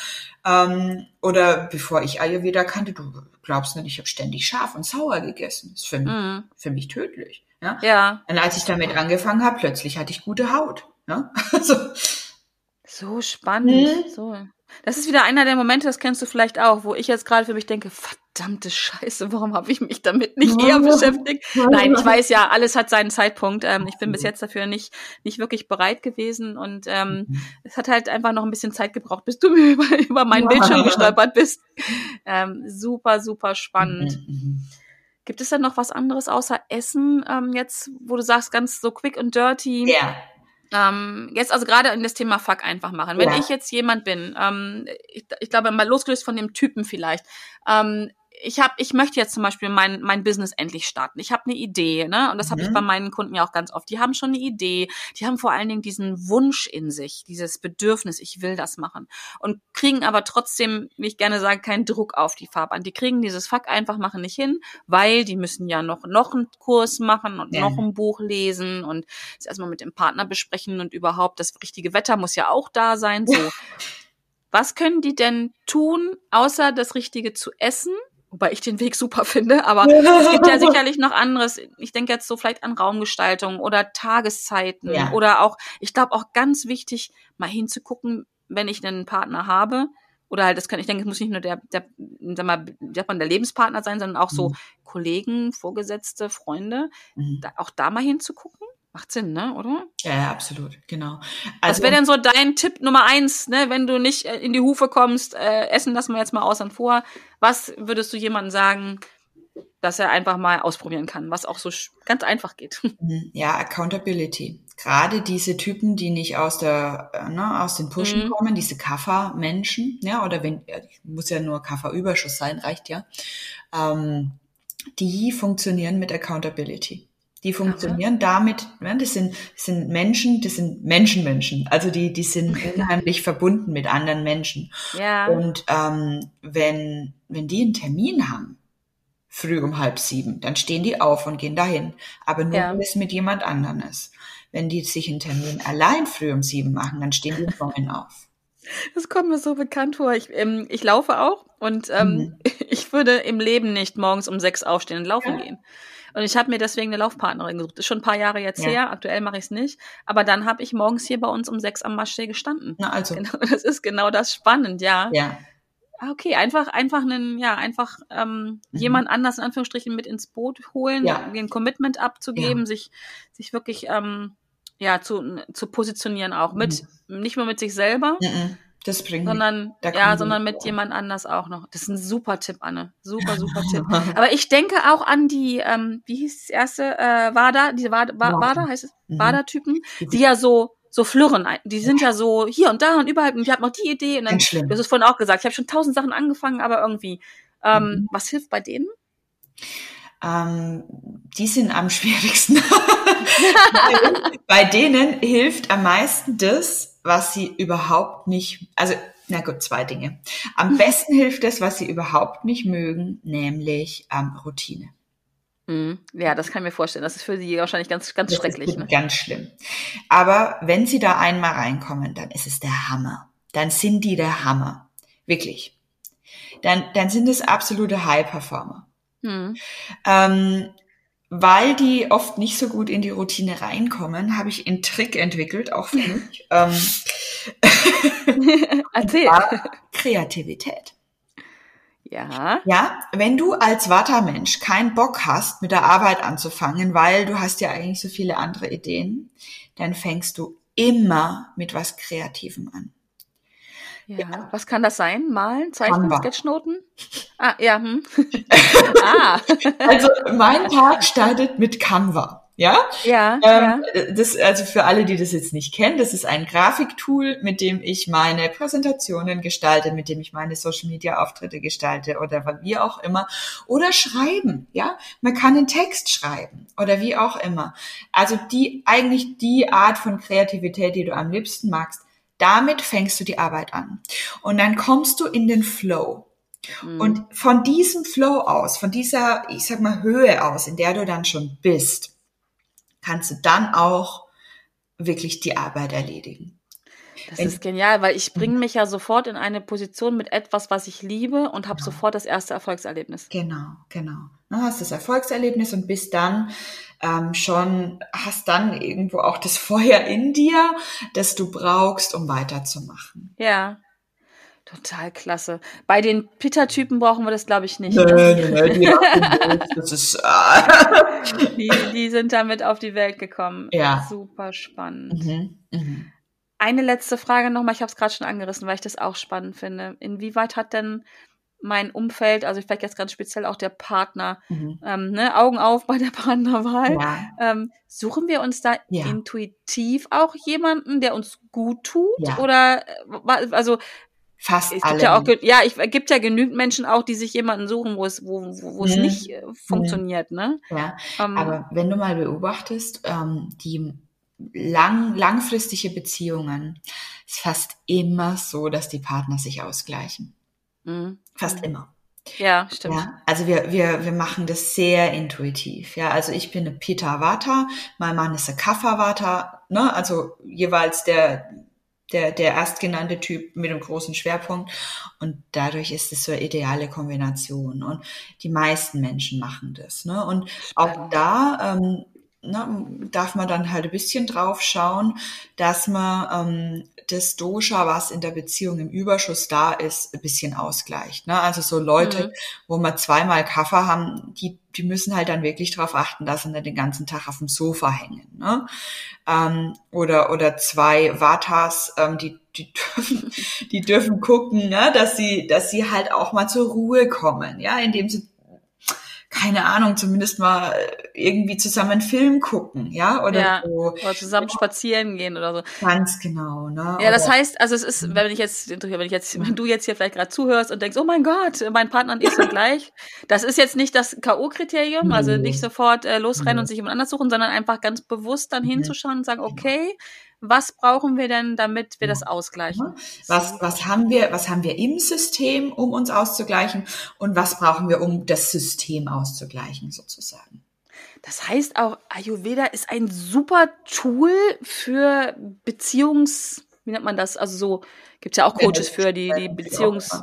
Ähm, oder bevor ich Ayurveda kannte, du glaubst nicht, ich habe ständig scharf und sauer gegessen. Das ist für mich, mhm. für mich tödlich. Ja. ja. Und als ich damit angefangen habe, plötzlich hatte ich gute Haut. Ja? Also, so spannend. Mhm. So. Das ist wieder einer der Momente, das kennst du vielleicht auch, wo ich jetzt gerade für mich denke, verdammte Scheiße, warum habe ich mich damit nicht eher beschäftigt? Nein, ich weiß ja, alles hat seinen Zeitpunkt. Ähm, ich bin bis jetzt dafür nicht, nicht wirklich bereit gewesen und ähm, mhm. es hat halt einfach noch ein bisschen Zeit gebraucht, bis du mir über, über meinen Bildschirm gestolpert bist. Ähm, super, super spannend. Mhm, mhm. Gibt es denn noch was anderes außer Essen ähm, jetzt, wo du sagst, ganz so quick und dirty? Ja. Ähm, jetzt also gerade in das Thema Fuck einfach machen. Wenn ja. ich jetzt jemand bin, ähm, ich, ich glaube mal losgelöst von dem Typen vielleicht, ähm, ich habe, ich möchte jetzt zum Beispiel mein, mein Business endlich starten. Ich habe eine Idee, ne? Und das mhm. habe ich bei meinen Kunden ja auch ganz oft. Die haben schon eine Idee, die haben vor allen Dingen diesen Wunsch in sich, dieses Bedürfnis, ich will das machen. Und kriegen aber trotzdem, wie ich gerne sage, keinen Druck auf die Fahrbahn. Die kriegen dieses Fuck einfach machen nicht hin, weil die müssen ja noch, noch einen Kurs machen und ja. noch ein Buch lesen und es erstmal mit dem Partner besprechen und überhaupt das richtige Wetter muss ja auch da sein. So. Was können die denn tun, außer das Richtige zu essen? Wobei ich den Weg super finde, aber es gibt ja sicherlich noch anderes. Ich denke jetzt so vielleicht an Raumgestaltung oder Tageszeiten ja. oder auch, ich glaube auch ganz wichtig, mal hinzugucken, wenn ich einen Partner habe. Oder halt, das kann, ich denke, es muss nicht nur der, der, sag mal, man, der Lebenspartner sein, sondern auch so mhm. Kollegen, Vorgesetzte, Freunde. Mhm. Da, auch da mal hinzugucken. Macht Sinn, ne, oder? Ja, ja absolut, genau. Also, Was wäre denn so dein Tipp Nummer eins, ne, wenn du nicht äh, in die Hufe kommst, äh, essen lassen wir jetzt mal außen vor. Was würdest du jemandem sagen, dass er einfach mal ausprobieren kann, was auch so ganz einfach geht? Mhm. Ja, Accountability. Gerade diese Typen, die nicht aus der, äh, ne, aus den Pushen mhm. kommen, diese Kaffer-Menschen, ja, oder wenn, muss ja nur Kaffer-Überschuss sein, reicht ja, ähm, die funktionieren mit Accountability. Die funktionieren Aha. damit, ja, das sind, das sind Menschen, das sind Menschenmenschen. Also die, die sind unheimlich verbunden mit anderen Menschen. Ja. Und ähm, wenn, wenn die einen Termin haben, früh um halb sieben, dann stehen die auf und gehen dahin. Aber nur, ja. wenn es mit jemand anderem ist. Wenn die sich einen Termin allein früh um sieben machen, dann stehen die vorhin auf. Das kommt mir so bekannt vor. Ich, ähm, ich laufe auch und ähm, mhm. ich würde im Leben nicht morgens um sechs aufstehen und laufen ja. gehen. Und ich habe mir deswegen eine Laufpartnerin gesucht. Das ist schon ein paar Jahre jetzt ja. her. Aktuell mache ich es nicht. Aber dann habe ich morgens hier bei uns um sechs am Maschsee gestanden. Na also. Genau, das ist genau das spannend, ja. Ja. Ah, okay, einfach, einfach einen, ja, einfach ähm, mhm. jemand anders in Anführungsstrichen mit ins Boot holen, ja. ein Commitment abzugeben, ja. sich, sich wirklich ähm, ja, zu, zu positionieren auch. Mit, mhm. nicht nur mit sich selber, mhm. Das bringt sondern ja, sondern mit jemand anders auch noch. Das ist ein super Tipp, Anne. Super, super Tipp. Aber ich denke auch an die, ähm, wie hieß das erste, äh, Wada, diese Wada, Wada heißt es, mhm. Wada-Typen, die ja so so flirren. Die sind ja so hier und da und überall. Und ich habe noch die Idee. Und dann, du hast es vorhin auch gesagt, ich habe schon tausend Sachen angefangen, aber irgendwie. Ähm, mhm. Was hilft bei denen? Ähm, die sind am schwierigsten. bei denen hilft am meisten das, was sie überhaupt nicht, also na gut, zwei Dinge. Am besten hilft es, was sie überhaupt nicht mögen, nämlich ähm, Routine. Mhm. Ja, das kann ich mir vorstellen. Das ist für sie wahrscheinlich ganz, ganz das schrecklich. Ne? Ganz schlimm. Aber wenn sie da einmal reinkommen, dann ist es der Hammer. Dann sind die der Hammer. Wirklich. Dann, dann sind es absolute High-Performer. Mhm. Ähm, weil die oft nicht so gut in die Routine reinkommen, habe ich einen Trick entwickelt, auch für mich. ähm, Erzähl. Kreativität. Ja. Ja, wenn du als Vata-Mensch keinen Bock hast, mit der Arbeit anzufangen, weil du hast ja eigentlich so viele andere Ideen, dann fängst du immer mit was Kreativem an. Ja. ja. Was kann das sein? Malen, Zeichnen, Sketchnoten? Ah, ja. Hm. ah. Also mein Tag startet mit Canva. Ja? Ja, ähm, ja. Das, also für alle, die das jetzt nicht kennen, das ist ein Grafiktool, mit dem ich meine Präsentationen gestalte, mit dem ich meine Social Media Auftritte gestalte oder wie auch immer. Oder schreiben, ja? Man kann einen Text schreiben oder wie auch immer. Also die, eigentlich die Art von Kreativität, die du am liebsten magst, damit fängst du die Arbeit an. Und dann kommst du in den Flow. Mhm. Und von diesem Flow aus, von dieser, ich sag mal, Höhe aus, in der du dann schon bist, kannst du dann auch wirklich die Arbeit erledigen. Das Wenn, ist genial, weil ich bringe mich ja sofort in eine Position mit etwas, was ich liebe und habe genau. sofort das erste Erfolgserlebnis. Genau, genau. Du hast das Erfolgserlebnis und bist dann ähm, schon, hast dann irgendwo auch das Feuer in dir, das du brauchst, um weiterzumachen. Ja, Total klasse. Bei den Pitta-Typen brauchen wir das, glaube ich, nicht. Ne? Nee, nee, die, das ist, äh die, die sind damit auf die Welt gekommen. Ja. Super spannend. Mhm, mh. Eine letzte Frage nochmal, ich habe es gerade schon angerissen, weil ich das auch spannend finde. Inwieweit hat denn mein Umfeld, also vielleicht jetzt ganz speziell auch der Partner, mhm. ähm, ne, Augen auf bei der Partnerwahl. Ja. Ähm, suchen wir uns da ja. intuitiv auch jemanden, der uns gut tut? Ja. Oder äh, also Fast es alle. Gibt ja, auch, ja, ich gibt ja genügend Menschen auch, die sich jemanden suchen, wo es, wo, wo, es hm. nicht äh, funktioniert, ne? Ja. Ähm, aber wenn du mal beobachtest, ähm, die lang, langfristige Beziehungen ist fast immer so, dass die Partner sich ausgleichen. Mhm. Fast mhm. immer. Ja, stimmt. Ja, also wir, wir, wir machen das sehr intuitiv. Ja, also ich bin eine Pita Vata, mein Mann ist eine Kapha Vata, ne, also jeweils der, der, der erstgenannte Typ mit einem großen Schwerpunkt. Und dadurch ist es so eine ideale Kombination. Und die meisten Menschen machen das. Ne? Und auch da ähm, ne, darf man dann halt ein bisschen drauf schauen, dass man ähm, das Dosha, was in der Beziehung im Überschuss da ist, ein bisschen ausgleicht. Ne? Also so Leute, mhm. wo man zweimal Kaffer haben, die, die müssen halt dann wirklich darauf achten, dass sie nicht den ganzen Tag auf dem Sofa hängen. Ne? Ähm, oder, oder zwei Vatas, ähm, die, die dürfen, die dürfen gucken, ne? dass sie, dass sie halt auch mal zur Ruhe kommen, ja, indem sie keine Ahnung, zumindest mal irgendwie zusammen einen Film gucken, ja, oder ja, so. Oder zusammen ja. spazieren gehen oder so. Ganz genau, ne? Ja, das heißt, also es ist, wenn ich jetzt, wenn ich jetzt, wenn du jetzt hier vielleicht gerade zuhörst und denkst, oh mein Gott, mein Partner und ich sind gleich, das ist jetzt nicht das K.O.-Kriterium, also nicht sofort äh, losrennen und sich jemand anders suchen, sondern einfach ganz bewusst dann hinzuschauen und sagen, okay, was brauchen wir denn, damit wir das ausgleichen? Was, was haben wir, was haben wir im System, um uns auszugleichen? Und was brauchen wir, um das System auszugleichen, sozusagen? Das heißt auch, Ayurveda ist ein super Tool für Beziehungs wie nennt man das? Also so, gibt's ja auch Coaches für die, die Beziehungs...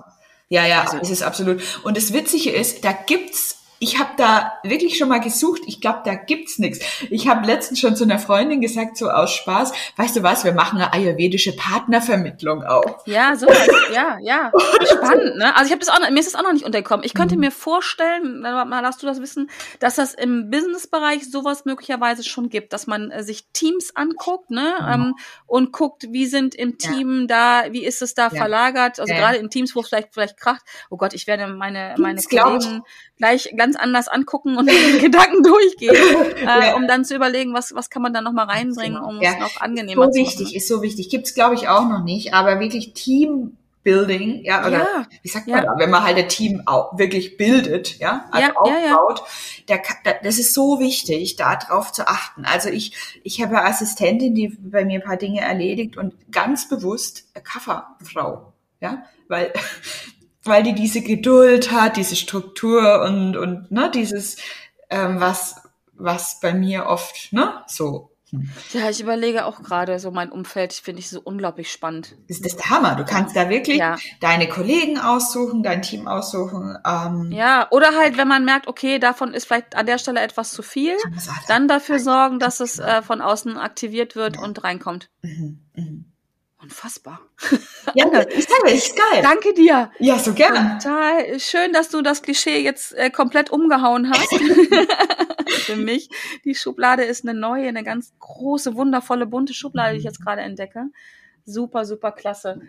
Ja, ja, also, es ist absolut. Und das Witzige ist, da gibt's ich habe da wirklich schon mal gesucht. Ich glaube, da gibt's nichts. Ich habe letztens schon zu einer Freundin gesagt, so aus Spaß, weißt du was, wir machen eine ayurvedische Partnervermittlung auch. Ja, so ja, ja. Spannend, ne? Also ich habe das auch mir ist das auch noch nicht untergekommen. Ich könnte mhm. mir vorstellen, mal darfst du das wissen, dass das im Businessbereich sowas möglicherweise schon gibt, dass man äh, sich Teams anguckt, ne? Mhm. Ähm, und guckt, wie sind im Team ja. da, wie ist es da ja. verlagert? Also ja. gerade in Teams, wo es vielleicht vielleicht kracht. Oh Gott, ich werde meine meine Kollegen gleich ganz ganz anders angucken und den Gedanken durchgehen, äh, ja. um dann zu überlegen, was, was kann man da nochmal reinbringen, um ja. es noch angenehmer so zu machen. So wichtig, ist so wichtig. Gibt's glaube ich auch noch nicht, aber wirklich Team Building, ja, oder ja, wie sagt man ja. da, wenn man halt ein Team auch wirklich bildet, ja, also ja, aufbaut, ja, Der, das ist so wichtig, darauf zu achten. Also ich, ich habe eine Assistentin, die bei mir ein paar Dinge erledigt und ganz bewusst eine Kafferfrau, ja, weil weil die diese Geduld hat, diese Struktur und, und ne, dieses, ähm, was, was bei mir oft, ne, so. Hm. Ja, ich überlege auch gerade so mein Umfeld, finde ich so unglaublich spannend. Das ist der Hammer. Du kannst da wirklich ja. deine Kollegen aussuchen, dein Team aussuchen. Ähm, ja, oder halt, wenn man merkt, okay, davon ist vielleicht an der Stelle etwas zu viel, dann dafür sorgen, dass es äh, von außen aktiviert wird ja. und reinkommt. Mhm, mh. Unfassbar. Ja, ich sage, ist geil. Danke dir. Ja, so gerne. Total schön, dass du das Klischee jetzt äh, komplett umgehauen hast. Für mich. Die Schublade ist eine neue, eine ganz große, wundervolle, bunte Schublade, die ich jetzt gerade entdecke. Super, super klasse.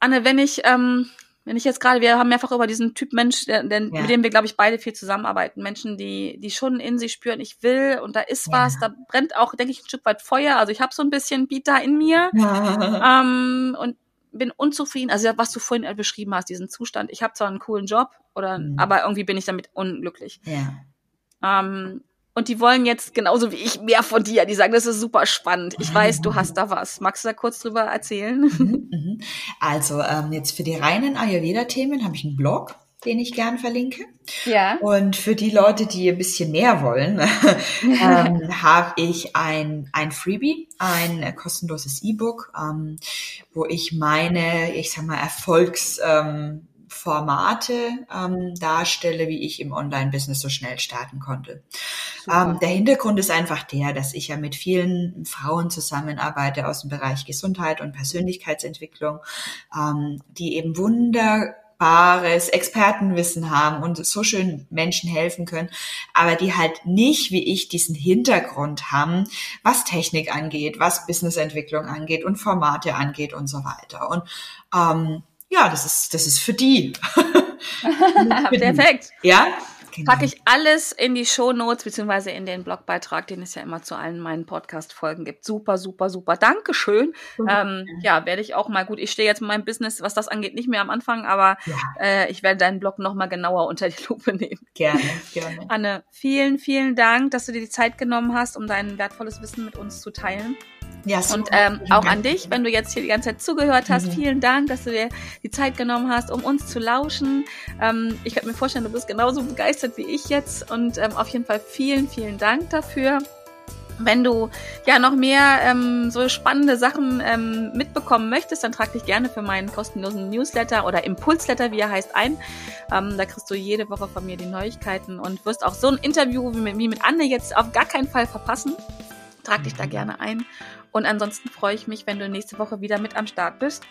Anne, wenn ich ähm, wenn ich jetzt gerade, wir haben mehrfach über diesen Typ Mensch, der, der, ja. mit dem wir, glaube ich, beide viel zusammenarbeiten. Menschen, die, die schon in sich spüren, ich will und da ist ja. was, da brennt auch, denke ich, ein Stück weit Feuer. Also ich habe so ein bisschen Bita in mir ja. ähm, und bin unzufrieden. Also was du vorhin beschrieben hast, diesen Zustand. Ich habe zwar einen coolen Job, oder, mhm. aber irgendwie bin ich damit unglücklich. Ja. Ähm, und die wollen jetzt genauso wie ich mehr von dir. Die sagen, das ist super spannend. Ich weiß, du hast da was. Magst du da kurz drüber erzählen? Mhm, mhm. Also ähm, jetzt für die reinen Ayurveda-Themen habe ich einen Blog, den ich gern verlinke. Ja. Und für die Leute, die ein bisschen mehr wollen, ähm, habe ich ein, ein Freebie, ein kostenloses E-Book, ähm, wo ich meine, ich sag mal, Erfolgs... Ähm, Formate ähm, darstelle, wie ich im Online-Business so schnell starten konnte. Ähm, der Hintergrund ist einfach der, dass ich ja mit vielen Frauen zusammenarbeite aus dem Bereich Gesundheit und Persönlichkeitsentwicklung, ähm, die eben wunderbares Expertenwissen haben und so schön Menschen helfen können, aber die halt nicht wie ich diesen Hintergrund haben, was Technik angeht, was Businessentwicklung angeht und Formate angeht und so weiter. Und ähm, ja, das ist, das ist für die. Perfekt. Ja. Genau. Packe ich alles in die Show Notes beziehungsweise in den Blogbeitrag, den es ja immer zu allen meinen Podcast-Folgen gibt. Super, super, super. Dankeschön. Mhm. Ähm, ja, werde ich auch mal gut. Ich stehe jetzt mit meinem Business, was das angeht, nicht mehr am Anfang, aber ja. äh, ich werde deinen Blog noch mal genauer unter die Lupe nehmen. Gerne, gerne. Anne, vielen, vielen Dank, dass du dir die Zeit genommen hast, um dein wertvolles Wissen mit uns zu teilen. Ja, so und ähm, auch an dich, wenn du jetzt hier die ganze Zeit zugehört hast, mhm. vielen Dank, dass du dir die Zeit genommen hast, um uns zu lauschen. Ähm, ich kann mir vorstellen, du bist genauso begeistert wie ich jetzt und ähm, auf jeden Fall vielen, vielen Dank dafür. Wenn du ja noch mehr ähm, so spannende Sachen ähm, mitbekommen möchtest, dann trag dich gerne für meinen kostenlosen Newsletter oder Impulsletter, wie er heißt, ein. Ähm, da kriegst du jede Woche von mir die Neuigkeiten und wirst auch so ein Interview wie mit, wie mit Anne jetzt auf gar keinen Fall verpassen. Trag dich da gerne ein. Und ansonsten freue ich mich, wenn du nächste Woche wieder mit am Start bist.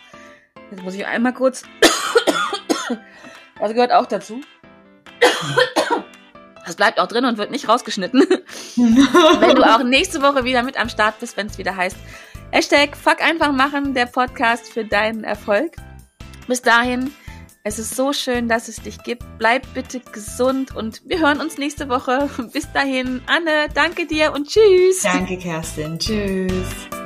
Jetzt muss ich einmal kurz. Das gehört auch dazu. Das bleibt auch drin und wird nicht rausgeschnitten. wenn du auch nächste Woche wieder mit am Start bist, wenn es wieder heißt Hashtag Fuck einfach machen, der Podcast für deinen Erfolg. Bis dahin, es ist so schön, dass es dich gibt. Bleib bitte gesund und wir hören uns nächste Woche. Bis dahin, Anne, danke dir und tschüss. Danke, Kerstin. Tschüss.